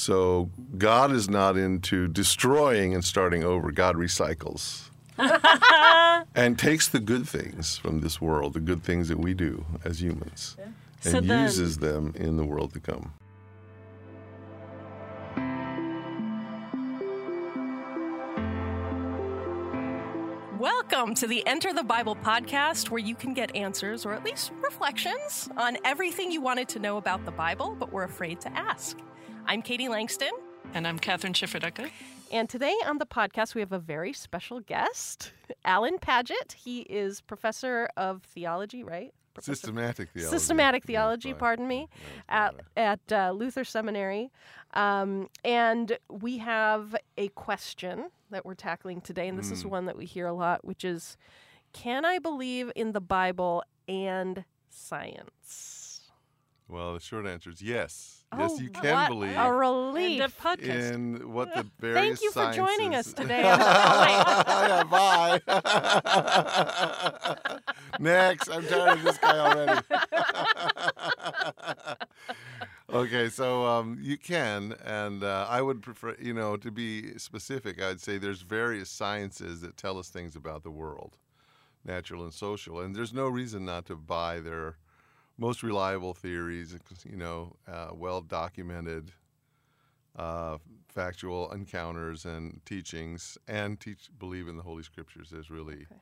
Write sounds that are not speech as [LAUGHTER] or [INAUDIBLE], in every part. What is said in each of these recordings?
So God is not into destroying and starting over. God recycles [LAUGHS] and takes the good things from this world, the good things that we do as humans, and So then- uses them in the world to come. Welcome to the Enter the Bible podcast, where you can get answers or at least reflections on everything you wanted to know about the Bible but were afraid to ask. I'm Katie Langston, And I'm Kathryn Schifferdecker. and today on the podcast we have a very special guest, Alan Padgett. He is professor of theology, right? Professor- Systematic theology. Systematic theology, fine. pardon me, Yeah, at, at uh, Luther Seminary. Um, and we have a question that we're tackling today, and this is Mm. one that we hear a lot, which is Can I believe in the Bible and science? Well, the short answer is yes. Yes, Oh, you can what believe A relief. And a podcast. in what the [LAUGHS] various Thank you for joining us sciences- today. [LAUGHS] Yeah, [LAUGHS] bye. Next, I'm tired of this guy already. okay, so um, you can, and uh, I would prefer, you know, to be specific. I'd say there's various sciences that tell us things about the world, natural and social, and there's no reason not to buy their most reliable theories. You know, uh, well documented uh, factual encounters and teachings and teach believe in the holy scriptures is really Okay.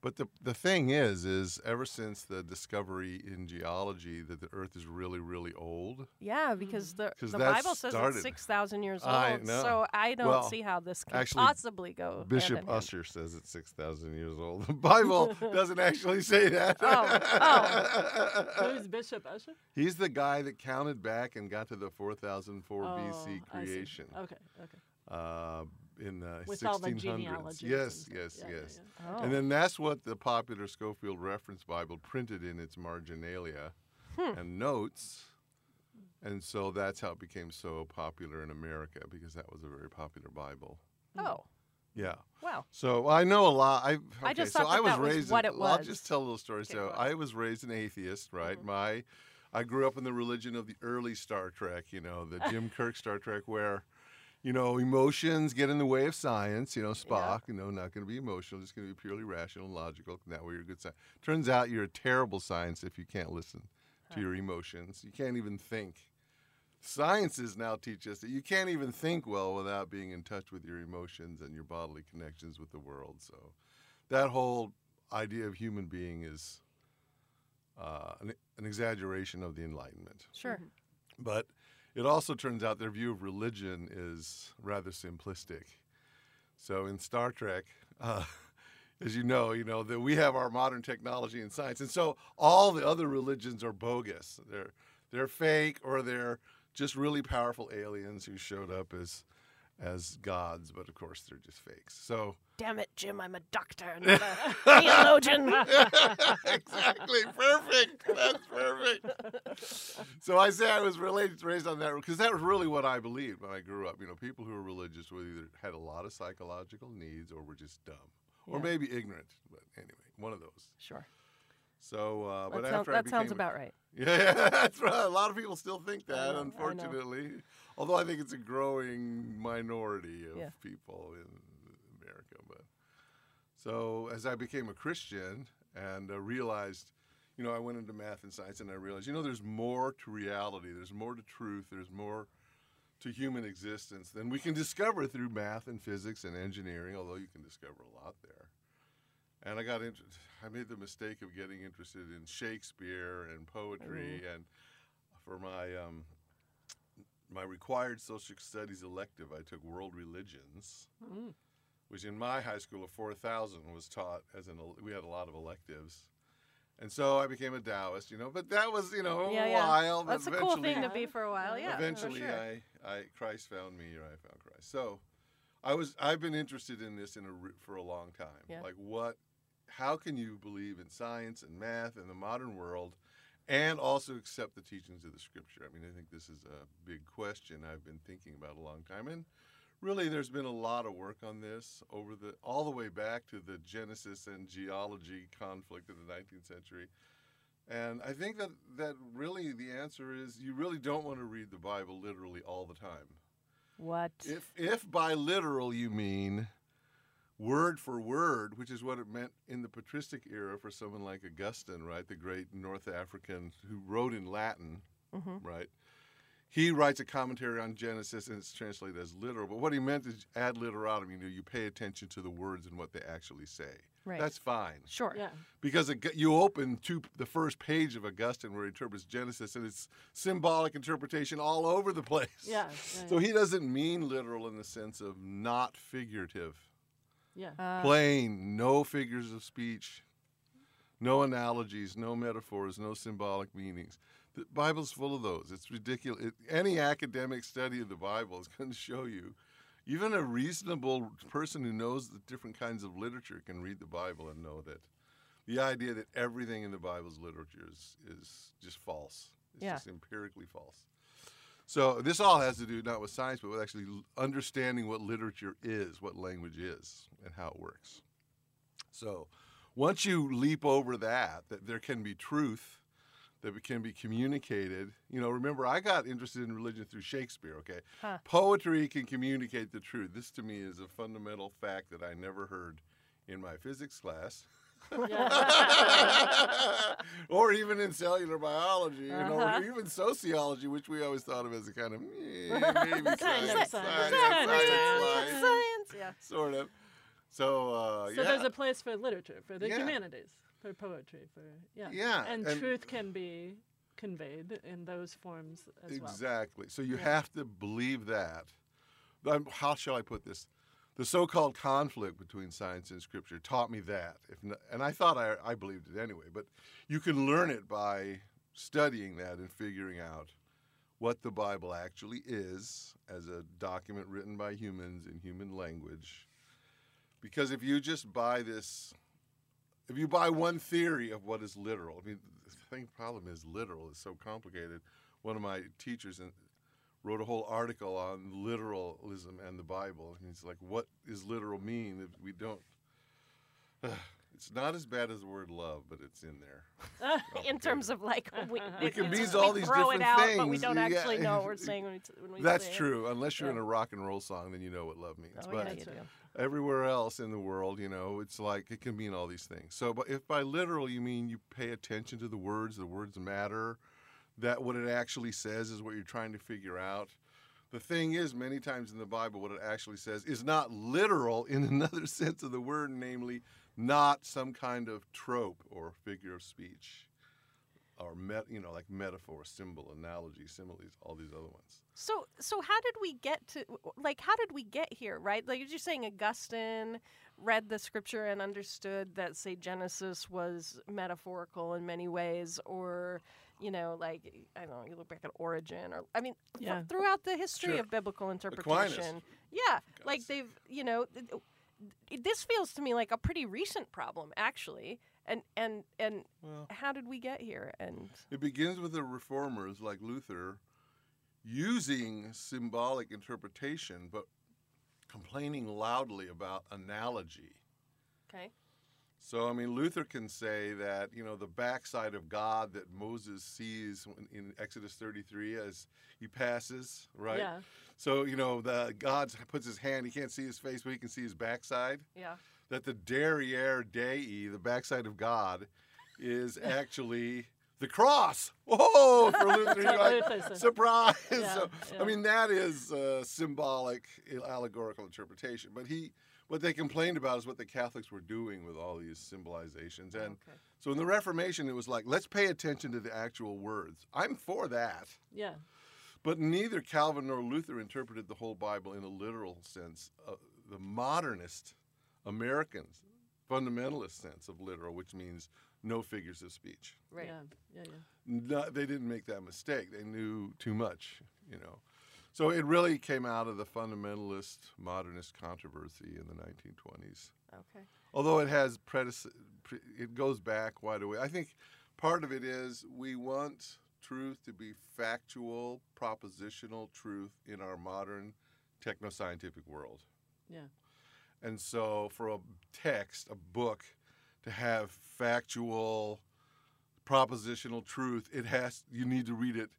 But the the thing is is ever since the discovery in geology that the earth is really really old yeah, because the, 'Cause the that Bible says started- it's 6,000 years old. I know. So I don't Well, see how this can actually, possibly go. bishop hand. Ussher says it's 6000 years old [LAUGHS] the bible doesn't actually say that [LAUGHS] Oh, [LAUGHS] Who's Bishop Ussher? he's the guy that counted back and got to the 4004 Oh, bc I see. creation Okay, okay. uh, in the With all the 1600s genealogies. and yes stuff. yes Yeah, yeah, yes. Oh. And then that's what the popular Scofield Reference Bible printed in its marginalia Hmm. and notes. And so that's how it became so popular in America because that was a very popular Bible. oh, Yeah. wow. So I know a lot. I, I okay, just so thought I that was that was raised. what in- it was. I'll just tell a little story. Okay, so. I was raised an atheist, right? Mhm. My, I grew up in the religion of the early Star Trek. You know, the [LAUGHS] Jim Kirk Star Trek, where, you know, emotions get in the way of science. You know, Spock. You know, not going to be emotional, just going to be purely rational and logical. And that way, you're a good science. Turns out you're a terrible science if you can't listen to your emotions. You can't even think. Sciences now teach us that you can't even think well without being in touch with your emotions and your bodily connections with the world. So, that whole idea of human being is uh, an, an exaggeration of the Enlightenment. Sure. But it also turns out their view of religion is rather simplistic. So in Star Trek, [LAUGHS] uh, as you know, you know that we have our modern technology and science, and so all the other religions are bogus. They're they're fake or they're just really powerful aliens who showed up as as gods, but of course they're just fakes. So Damn it, Jim, I'm a doctor, not a [LAUGHS] theologian. [LAUGHS] exactly. Perfect. That's perfect. So I say I was related, raised on that because that was really what I believed when I grew up. You know, people who were religious were either had a lot of psychological needs or were just dumb, or maybe ignorant. But anyway, one of those. Sure. So, uh, but That, after I that sounds about right. [LAUGHS] Yeah, that's right. A lot of people still think that, know, I unfortunately. Although I think it's a growing minority of Yeah. people in America. But so as I became a Christian and uh, realized, you know, I went into math and science and I realized, you know, there's more to reality. There's more to truth. There's more to human existence than we can discover through math and physics and engineering. Although you can discover a lot there. And I got into, I made the mistake of getting interested in Shakespeare and poetry, and for my um, my required social studies elective, I took world religions, Mm. which in my high school of four thousand was taught as an. el- We had a lot of electives, and so I became a Taoist. You know, but that was you know Yeah, a yeah. while. That's a cool thing to be for a while. Yeah. eventually sure. I, I Christ found me or I found Christ. So I was I've been interested in this in a, for a long time. Yeah. Like what how can you believe in science and math in the modern world and also accept the teachings of the scripture? I mean, I think this is a big question I've been thinking about a long time and really there's been a lot of work on this over the all the way back to the Genesis and geology conflict of the 19th century And I think that that really the answer is you really don't want to read the Bible literally all the time. What? If if by literal you mean word for word, which is what it meant in the patristic era for someone like Augustine, right, the great North African who wrote in Latin, Mhm. right? He writes a commentary on Genesis and it's translated as literal. But what he meant is ad literatum, you know, you pay attention to the words and what they actually say. Right. That's fine. Sure. Yeah. Because Aug- you open to the first page of Augustine where he interprets Genesis and it's symbolic interpretation all over the place. Yeah. [LAUGHS] yeah, So he doesn't mean literal in the sense of not figurative. Yeah. Uh, Plain, no figures of speech, no analogies, no metaphors, no symbolic meanings. The Bible's full of those. It's ridiculous. It, any academic study of the Bible is [LAUGHS] going to show you. Even a reasonable person who knows the different kinds of literature can read the Bible and know that the idea that everything in the Bible's literature is, is just false. It's Yeah. just empirically false. So this all has to do not with science, but with actually understanding what literature is, what language is, and how it works. So once you leap over that, that there can be truth that can be communicated. You know, remember I got interested in religion through Shakespeare. Okay, Huh. poetry can communicate the truth. This to me is a fundamental fact that I never heard in my physics class. [LAUGHS] or even in cellular biology, you know, Uh-huh. or even sociology, which we always thought of as a kind of eh, [LAUGHS] maybe science, science. science, Kind science, of science. Yeah. sort of. So, uh, So yeah. there's a place for literature, for the Yeah. humanities, for poetry, for yeah. Yeah, And, and- truth can be conveyed in those forms as well. Exactly. So you Yeah. have to believe that. How shall I put this? The so-called conflict between science and scripture taught me that. If n and I thought I, I believed it anyway, but you can learn it by studying that and figuring out what the Bible actually is as a document written by humans in human language. Because if you just buy this, if you buy one theory of what is literal, I mean, the thing problem is literal is so complicated. One of my teachers wrote a whole article on literalism and the Bible. And he's like, what does literal mean if we don't? [SIGHS] it's not as bad as the word love, but it's in there. [LAUGHS] In terms of like we, We can mean all these throw it different out, but we don't Yeah. actually know what we're [LAUGHS] saying when we, t- when we That's say it. true, unless you're in a rock and roll song, then you know what love means. Oh, but yeah, everywhere else in the world, you know, it's like it can mean all these things. So, but if by literal you mean you pay attention to the words, the words matter, that what it actually says is what you're trying to figure out. The thing is, many times in the Bible, what it actually says is not literal in [LAUGHS] another sense of the word, namely, not some kind of trope or figure of speech, or met, you know, like metaphor, symbol, analogy, similes, all these other ones. So, so how did we get to like how did we get here, right? Like you're just saying Augustine read the scripture and understood that say Genesis was metaphorical in many ways or you know, like I don't know, you look back at Origen or I mean th- Yeah. throughout the history Sure. of biblical Aquinas. interpretation. Yeah, like Guys. they've, you know, th- th- this feels to me like a pretty recent problem actually. And and and Well, how did we get here? And It begins with the reformers like Luther using symbolic interpretation, but complaining loudly about analogy. okay. So, I mean, Luther can say that, you know, the backside of God that Moses sees in Exodus 33 as he passes, right? Yeah. So, you know, the God puts his hand, he can't see his face, but he can see his backside. Yeah. That the derriere Dei, the backside of God, is [LAUGHS] actually the cross. Whoa! For Luther, [LAUGHS] like, surprise. Yeah, so, yeah. I mean, that is uh, symbolic, allegorical interpretation. But he, what they complained about is what the Catholics were doing with all these symbolizations. And okay. so in the Reformation, it was like, let's pay attention to the actual words. I'm for that. Yeah. But neither Calvin nor Luther interpreted the whole Bible in a literal sense. Uh, the modernist Americans, fundamentalist sense of literal, which means no figures of speech. Right. Yeah. Yeah. Yeah. No, they didn't make that mistake. They knew too much, you know. So it really came out of the fundamentalist modernist controversy in the 1920s. Okay. Although it has predece- pre- it goes back quite a way. I think part of it is we want truth to be factual, propositional truth in our modern technoscientific world. Yeah. And so for a text, a book, to have factual, propositional truth. It has you need to read it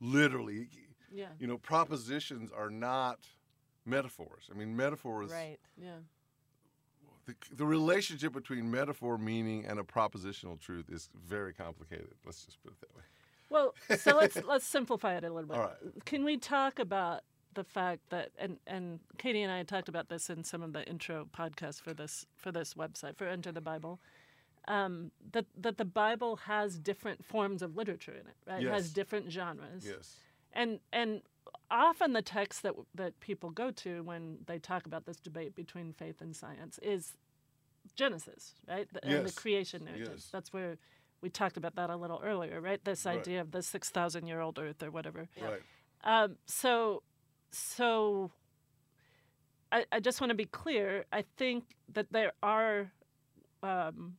literally. Yeah. You know, propositions are not metaphors. I mean, metaphors. Right. Yeah. The, the relationship between metaphor meaning and a propositional truth is very complicated. Let's just put it that way. Well, so let's [LAUGHS] let's simplify it a little bit. All right. Can we talk about the fact that and and Katie and I talked about this in some of the intro podcasts for this for this website for Enter the Bible. Um, that that the Bible has different forms of literature in it, right? It has different genres. Yes. And and often the text that that people go to when they talk about this debate between faith and science is Genesis, right? The, And Yes. the creation narrative. Yes. That's where we talked about that a little earlier, right? This Right. idea of the six thousand year old Earth or whatever. Right. Um, so, so I, I just want to be clear. I think that there are um,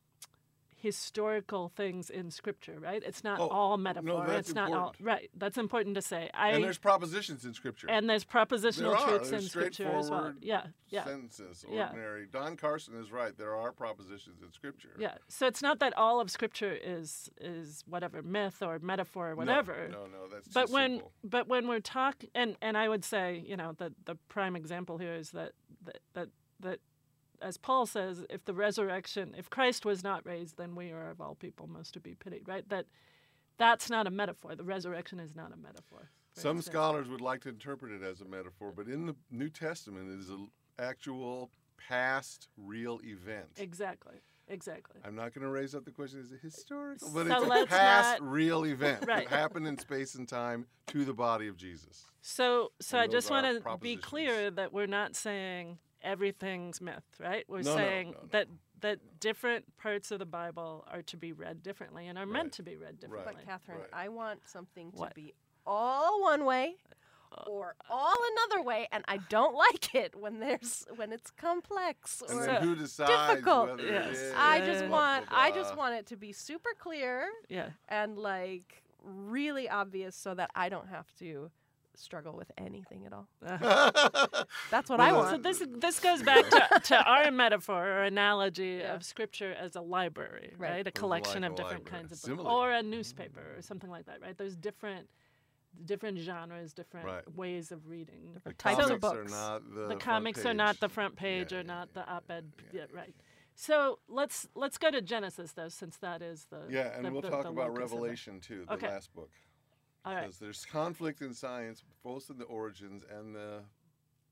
historical things in Scripture, right? It's not Oh, all no, metaphor. that's it's not all important. right. That's important to say. I and there's propositions in Scripture. and there's propositional there are. truths There's in Scripture as well. Yeah, yeah. sentences, Yeah. ordinary. Don Carson is right. There are propositions in Scripture. Yeah, so it's not that all of Scripture is is whatever myth or metaphor or whatever. No, no, that's but when simple. but when we're talking and and i would say you know the the prime example here is that that that, that as paul says if the resurrection if christ was not raised then we are of all people most to be pitied right that that's not a metaphor the resurrection is not a metaphor Some instance. scholars would like to interpret it as a metaphor, but in the New Testament, it is an actual past real event. exactly exactly I'm not going to raise up the question is it historical, but So it's a past not- real event [LAUGHS] Right. that happened in space and time to the body of Jesus. so so And i just want to be clear that we're not saying everything's myth right we're No, no, saying no, no. that that different parts of the bible are to be read differently and are Right. meant to be read differently But Kathryn, Right. I want something to What? be all one way or all another way, and I don't like it when there's when it's complex And or then who decides difficult. whether Yes. it is? I just yeah, yeah. want I just want it to be super clear yeah and like really obvious so that I don't have to struggle with anything at all. [LAUGHS] That's what I want. So this this goes back to, to [LAUGHS] our metaphor or analogy Yeah. of scripture as a library, Right. right? A collection like of a different library. kinds of Simile. books, or a newspaper or something like that, right? There's different different genres, different Right. ways of reading. The types of comics are books. not the, the front comics are not the front page Yeah, or yeah, not yeah, the op-ed. yeah, Yeah, right. So let's let's go to Genesis though, since that is the Yeah, and the- we'll the- talk the about locus of it. Revelation too, the Okay. last book. All right. Because there's conflict in science, both in the origins and the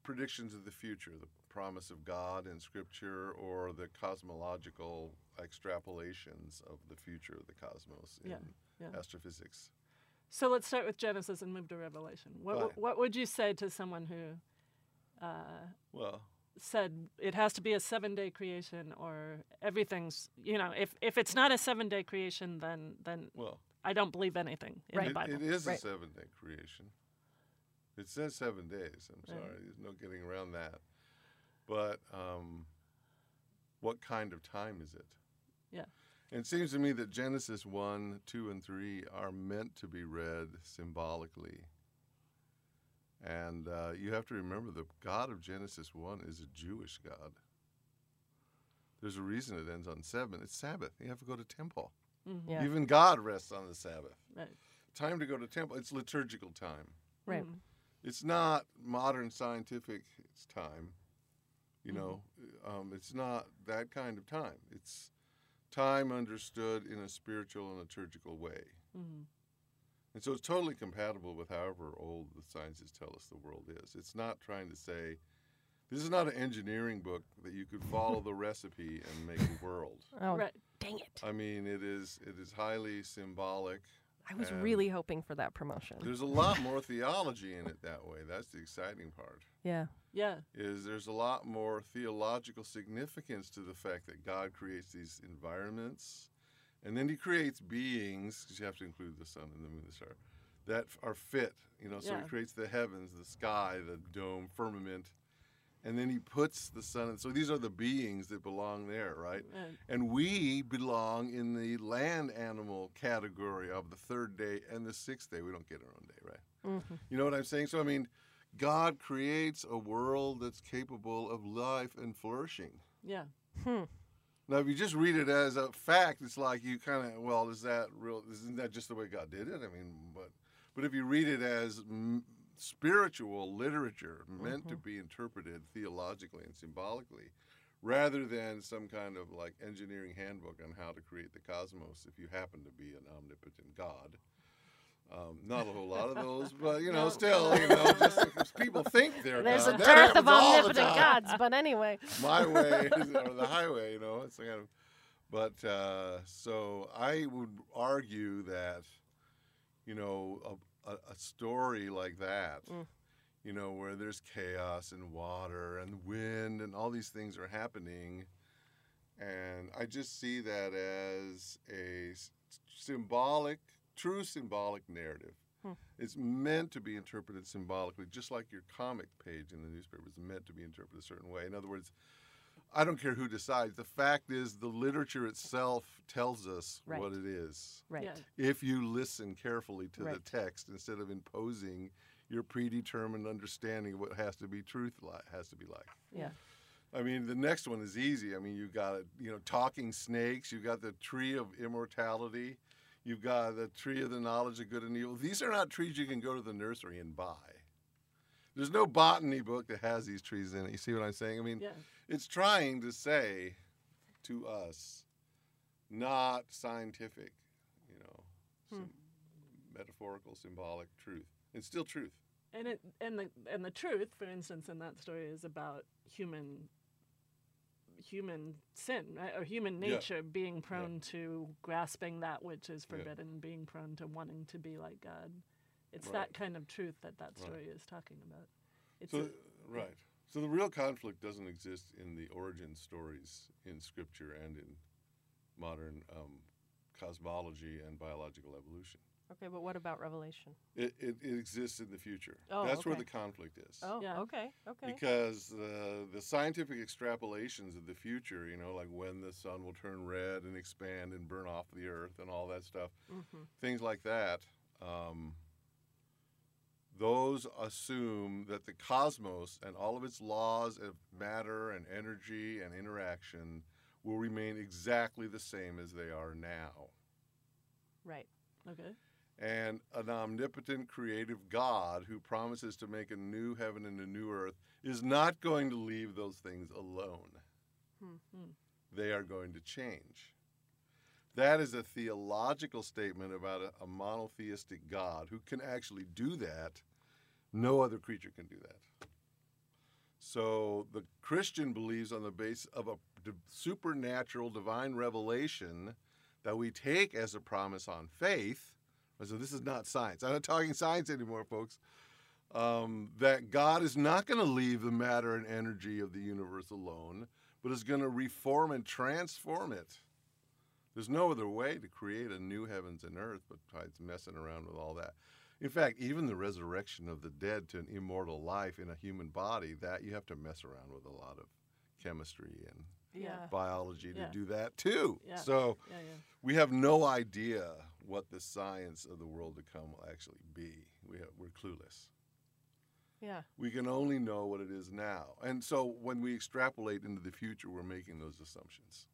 predictions of the future, the promise of God in Scripture, or the cosmological extrapolations of the future of the cosmos in Yeah, yeah. astrophysics. So let's start with Genesis and move to Revelation. What Fine. what would you say to someone who uh, Well, said it has to be a seven day creation or everything's you know if if it's not a seven day creation then then well, I don't believe anything in Right. the it, it is Right. a seven-day creation. It says seven days. I'm Right. sorry, there's no getting around that. But um, what kind of time is it? Yeah. It seems to me that Genesis 1, 2, and 3 are meant to be read symbolically. And uh, you have to remember the God of Genesis 1 is a Jewish God. There's a reason it ends on seven. It's Sabbath. You have to go to temple. Mhm. Yeah. Even God rests on the Sabbath. Right. Time to go to temple. It's liturgical time. Right. Mhm. It's not modern scientific it's time. You Mhm. know, um, it's not that kind of time. It's time understood in a spiritual and liturgical way. Mhm. And so it's totally compatible with however old the sciences tell us the world is. It's not trying to say, this is not an engineering book that you could follow the [LAUGHS] recipe and make a world. Oh, Right. Dang it. I mean, it is it is highly symbolic. I was really hoping for that promotion. There's a lot more theology in it that way. That's the exciting part. Yeah. Yeah. is there's a lot more theological significance to the fact that God creates these environments, and then He creates beings, because you have to include the sun and the moon, and the star, that are fit. You know, so Yeah. He creates the heavens, the sky, the dome, firmament, and then He puts the sun. And so these are the beings that belong there, right? Right. And we belong in the land animal category of the third day and the sixth day. We don't get our own day, right? hmm You know what I'm saying? So, I mean, God creates a world that's capable of life and flourishing. Yeah. Hmm. Now, if you just read it as a fact, it's like you kind of, well, is that real? Isn't that just the way God did it? I mean, but but if you read it as m- spiritual literature meant to be interpreted theologically and symbolically, rather than some kind of like engineering handbook on how to create the cosmos, if you happen to be an omnipotent God. Um, not a whole lot of those, [LAUGHS] but you know, No. still, you know, just people think they're There's God. a dearth of happens all the omnipotent gods, but anyway. [LAUGHS] my way is- [LAUGHS] or the highway, you know. It's kind of, but uh, so I would argue that, you know, a, a, story like that, Mm. you know, where there's chaos and water and wind and all these things are happening, and I just see that as a symbolic, true symbolic narrative. Hmm. It's meant to be interpreted symbolically, just like your comic page in the newspaper is meant to be interpreted a certain way. In other words, I don't care who decides. The fact is, the literature itself tells us Right. what it is. Right. Yeah. If you listen carefully to the text instead of imposing your predetermined understanding of what has to be truth li- has to be like. Yeah. I mean, the next one is easy. I mean, you got you know talking snakes. You got the tree of immortality. You've got the tree of the knowledge of good and evil. These are not trees you can go to the nursery and buy. There's no botany book that has these trees in it. You see what I'm saying? I mean, Yeah. It's trying to say to us, not scientific, you know, Hmm. metaphorical, symbolic truth. It's still truth. And it and the and the truth, for instance, in that story is about human human sin right? or human Yeah. nature being prone to grasping that which is Yeah. forbidden, being prone to wanting to be like God. It's Right. that kind of truth that that Right. story is talking about. It's So, a- right. So the real conflict doesn't exist in the origin stories in Scripture and in modern um, cosmology and biological evolution. Okay, but what about Revelation? It, it, it exists in the future. Oh, That's where the conflict is. Oh, Yeah. okay, okay. Because uh, the scientific extrapolations of the future, you know, like when the sun will turn red and expand and burn off the earth and all that stuff, hmm things like that, um, those assume that the cosmos and all of its laws of matter and energy and interaction will remain exactly the same as they are now. Right. okay. And an omnipotent creative God who promises to make a new heaven and a new earth is not going to leave those things alone. Hmm. Hmm. They are going to change. That is a theological statement about a, a monotheistic God who can actually do that. No other creature can do that. So the Christian believes on the basis of a supernatural divine revelation that we take as a promise on faith. So this is not science. I'm not talking science anymore, folks. Um, that God is not going to leave the matter and energy of the universe alone, but is going to reform and transform it. There's no other way to create a new heavens and earth besides messing around with all that. In fact, even the resurrection of the dead to an immortal life in a human body, that you have to mess around with a lot of chemistry and Yeah. biology to Yeah. do that too. Yeah. So we have no idea what the science of the world to come will actually be. We have, we're clueless. Yeah. We can only know what it is now. And so when we extrapolate into the future, we're making those assumptions.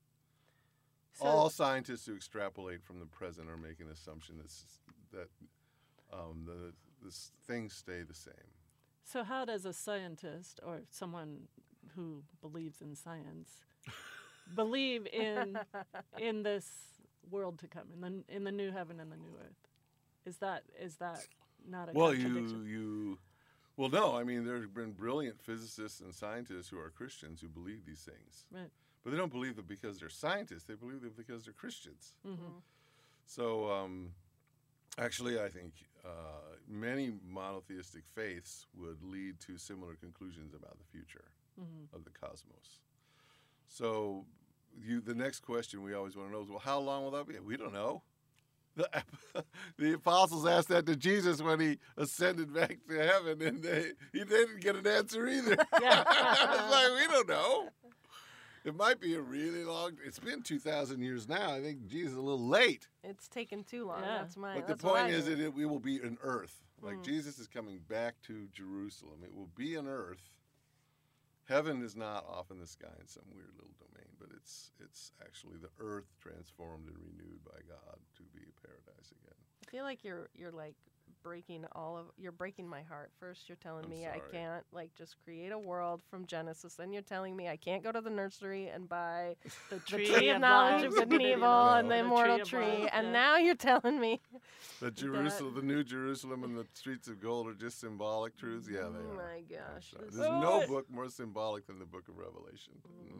So, All scientists who extrapolate from the present are making the assumption that's, that um, the, the things stay the same. so how does a scientist or someone who believes in science [LAUGHS] believe in [LAUGHS] in this world to come, in the in the new heaven and the new earth? Is that is that not a Well, you you, well, no. I mean, there have been brilliant physicists and scientists who are Christians who believe these things, Right. But they don't believe it because they're scientists. They believe it because they're Christians. Mm-hmm. So, um, actually, I think uh, many monotheistic faiths would lead to similar conclusions about the future Mm-hmm. of the cosmos. So, you, the next question we always want to know is, well, how long will that be? We don't know. The, [LAUGHS] the apostles asked that to Jesus when he ascended back to heaven, and they, he didn't get an answer either. Yeah. [LAUGHS] like we don't know. It might be a really long. It's been two thousand years now. I think Jesus is a little late. It's taken too long. Yeah. That's my. But the that's what point is that it, we will be an earth. Like Mm. Jesus is coming back to Jerusalem. It will be an earth Heaven is not off in the sky in some weird little domain, but it's it's actually the earth transformed and renewed by God to be a paradise again. I feel like you're you're like breaking all of you're breaking my heart. First you're telling I'm me I can't like just create a world from Genesis. Then you're telling me I can't go to the nursery and buy [LAUGHS] The the tree, tree of knowledge of good [LAUGHS] and evil No. and the tree immortal of tree. life, and yeah. now you're telling me [LAUGHS] The Jerusalem, the new Jerusalem, and the streets of gold are just symbolic truths. Yeah, they Oh are. my gosh. There's Oh, no I- book more symbolic than the Book of Revelation.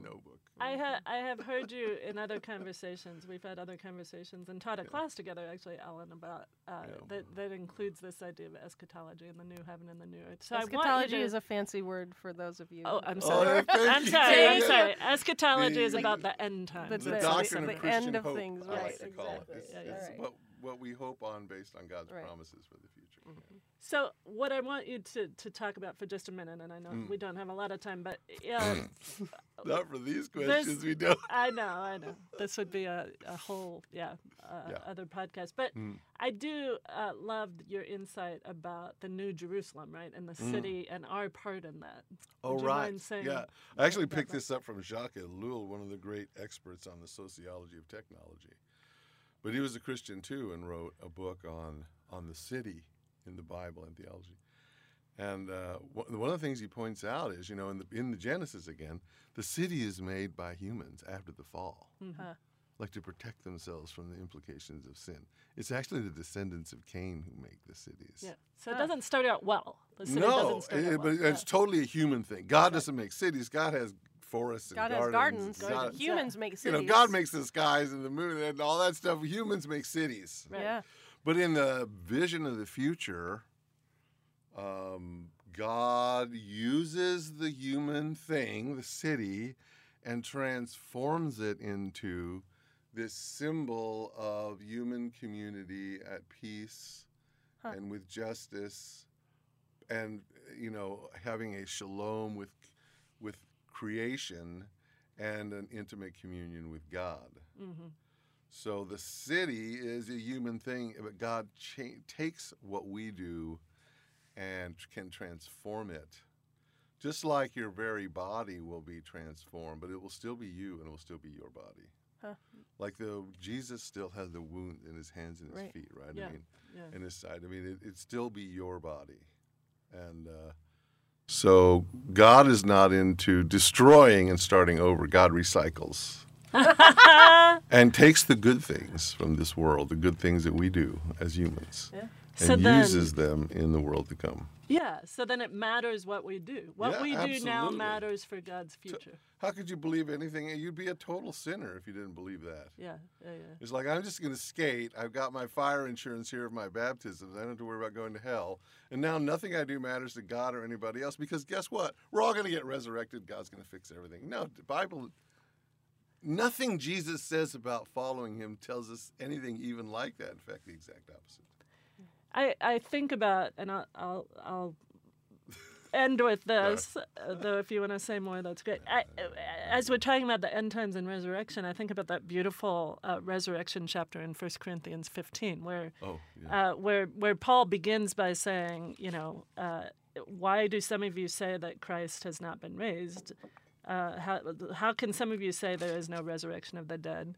No book. I ha- I have heard you in other conversations. We've had other conversations and taught a Yeah. class together, actually, Alan, about uh, Yeah. that that includes this idea of eschatology and the new heaven and the new earth. So Eschatology to, is a fancy word for those of you. Oh, I'm Oh, [LAUGHS] sorry. thank I'm sorry. I'm sorry. Eschatology is The- about the end times. That's the the- doctrine the of Christian end of hope, things, I like right, to call exactly. it. It's, Yeah, it's yeah. what, what we hope on based on God's Right. Mm-hmm. promises for the future. So what I want you to, to talk about for just a minute, and I know Mm. we don't have a lot of time, but yeah, [LAUGHS] Not for these This- questions, we don't. [LAUGHS] I know, I know. This would be a, a whole, yeah, uh, Yeah. other podcast. But Mm. I do uh, love your insight about the New Jerusalem, right, and the city and our part in that. Mm. Oh, Would you right. mind saying yeah. I actually picked this up from Jacques Ellul, one of the great experts on the sociology of technology. But he was a Christian too and wrote a book on, on the city in the Bible and theology. And uh, one of the things he points out is, you know, in the, in the Genesis again, the city is made by humans after the fall, Mhm. Huh. like to protect themselves from the implications of sin. It's actually the descendants of Cain who make the cities. Yeah. So it doesn't start out well. The city no, doesn't start it- out but well. it's totally a human thing. God doesn't make cities. God has forests and God has gardens. gardens. God- Humans make cities. you cities. know, God makes the skies and the moon and all that stuff. Humans make cities. Right. Yeah. But in the vision of the future, um, God uses the human thing, the city, and transforms it into this symbol of human community at peace Huh. and with justice and you know having a shalom with with creation and an intimate communion with God. hmm So the city is a human thing, but God cha- takes what we do and can transform it. Just like your very body will be transformed, but it will still be you and it will still be your body. Huh. Like the Jesus still has the wound in his hands and his Right. feet, right? Yeah. I mean, Yeah. and his side. I mean, it, it'd still be your body. And uh, so God is not into destroying and starting over. God recycles [LAUGHS] and takes the good things from this world, the good things that we do as humans, Yeah. And then- uses them in the world to come. Yeah. So then it matters what we do. What Yeah, we do now matters for God's future. How could you believe anything? You'd be a total sinner if you didn't believe that. Yeah. Yeah. Yeah. It's like I'm just going to skate. I've got my fire insurance here of my baptisms. I don't have to worry about going to hell. And now nothing I do matters to God or anybody else because guess what? We're all going to get resurrected. God's going to fix everything. No, the Bible. Nothing Jesus says about following Him tells us anything even like that. In fact, the exact opposite. I, I think about, and I'll, I'll, I'll end with [LAUGHS] this, though if you want to say more, that's great. I, as we're talking about the end times and resurrection, I think about that beautiful uh, resurrection chapter in 1 Corinthians 15, where, Oh, yeah. uh, where, where Paul begins by saying, you know, uh, why do some of you say that Christ has not been raised? Uh, how, how can some of you say there is no resurrection of the dead?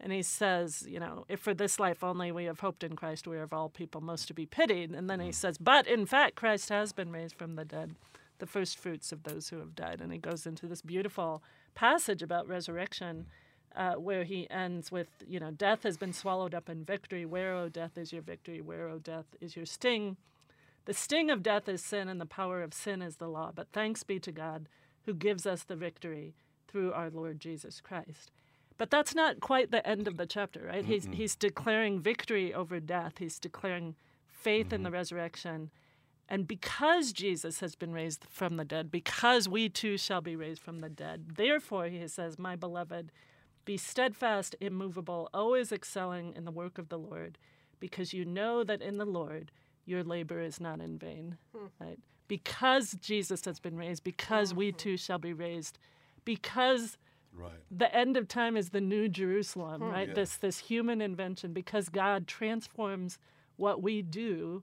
And he says, you know, if for this life only we have hoped in Christ, we are of all people most to be pitied. And then he says, but in fact, Christ has been raised from the dead, the first fruits of those who have died. And he goes into this beautiful passage about resurrection. Uh, where he ends with, you know, death has been swallowed up in victory. Where, O death, is your victory? Where, O death, is your sting? The sting of death is sin, and the power of sin is the law. But thanks be to God who gives us the victory through our Lord Jesus Christ. But that's not quite the end of the chapter, right? He's, he's declaring victory over death, he's declaring faith in the mm-hmm. resurrection. And because Jesus has been raised from the dead, because we too shall be raised from the dead, therefore, he says, My beloved, be steadfast, immovable, always excelling in the work of the Lord, because you know that in the Lord your labor is not in vain. Hmm. Right? Because Jesus has been raised, because we mm-hmm. too shall be raised, because right. the end of time is the new Jerusalem, right? Yeah. This this human invention, because God transforms what we do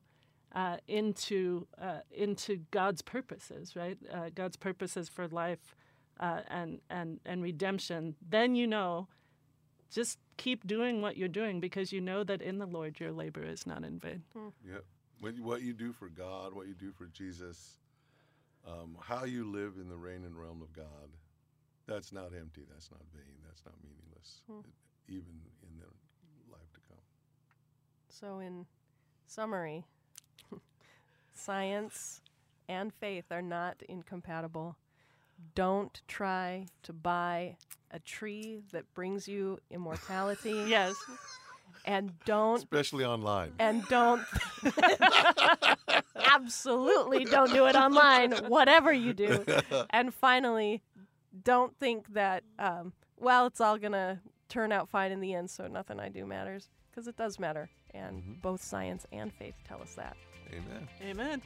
uh, into uh, into God's purposes, right? Uh, God's purposes for life uh, and and and redemption. Then you know, just keep doing what you're doing because you know that in the Lord your labor is not in vain. Yeah. What, what you do for God, what you do for Jesus, um, how you live in the reign and realm of God, that's not empty. That's not vain. That's not meaningless, hmm. even in the life to come. So, in summary, [LAUGHS] science and faith are not incompatible. Don't try to buy a tree that brings you immortality. [LAUGHS] Yes. And don't Especially online. and don't [LAUGHS] absolutely don't do it online whatever you do and finally don't think that um, well it's all gonna turn out fine in the end so nothing i do matters because it does matter and Mhm. both science and faith tell us that Amen. Amen.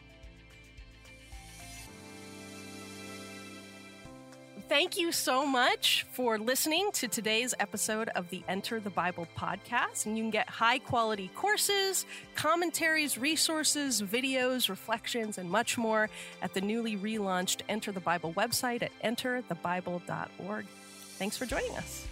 Thank you so much for listening to today's episode of the Enter the Bible podcast. And you can get high quality courses, commentaries, resources, videos, reflections, and much more at the newly relaunched Enter the Bible website at enterthebible.org. Thanks for joining us.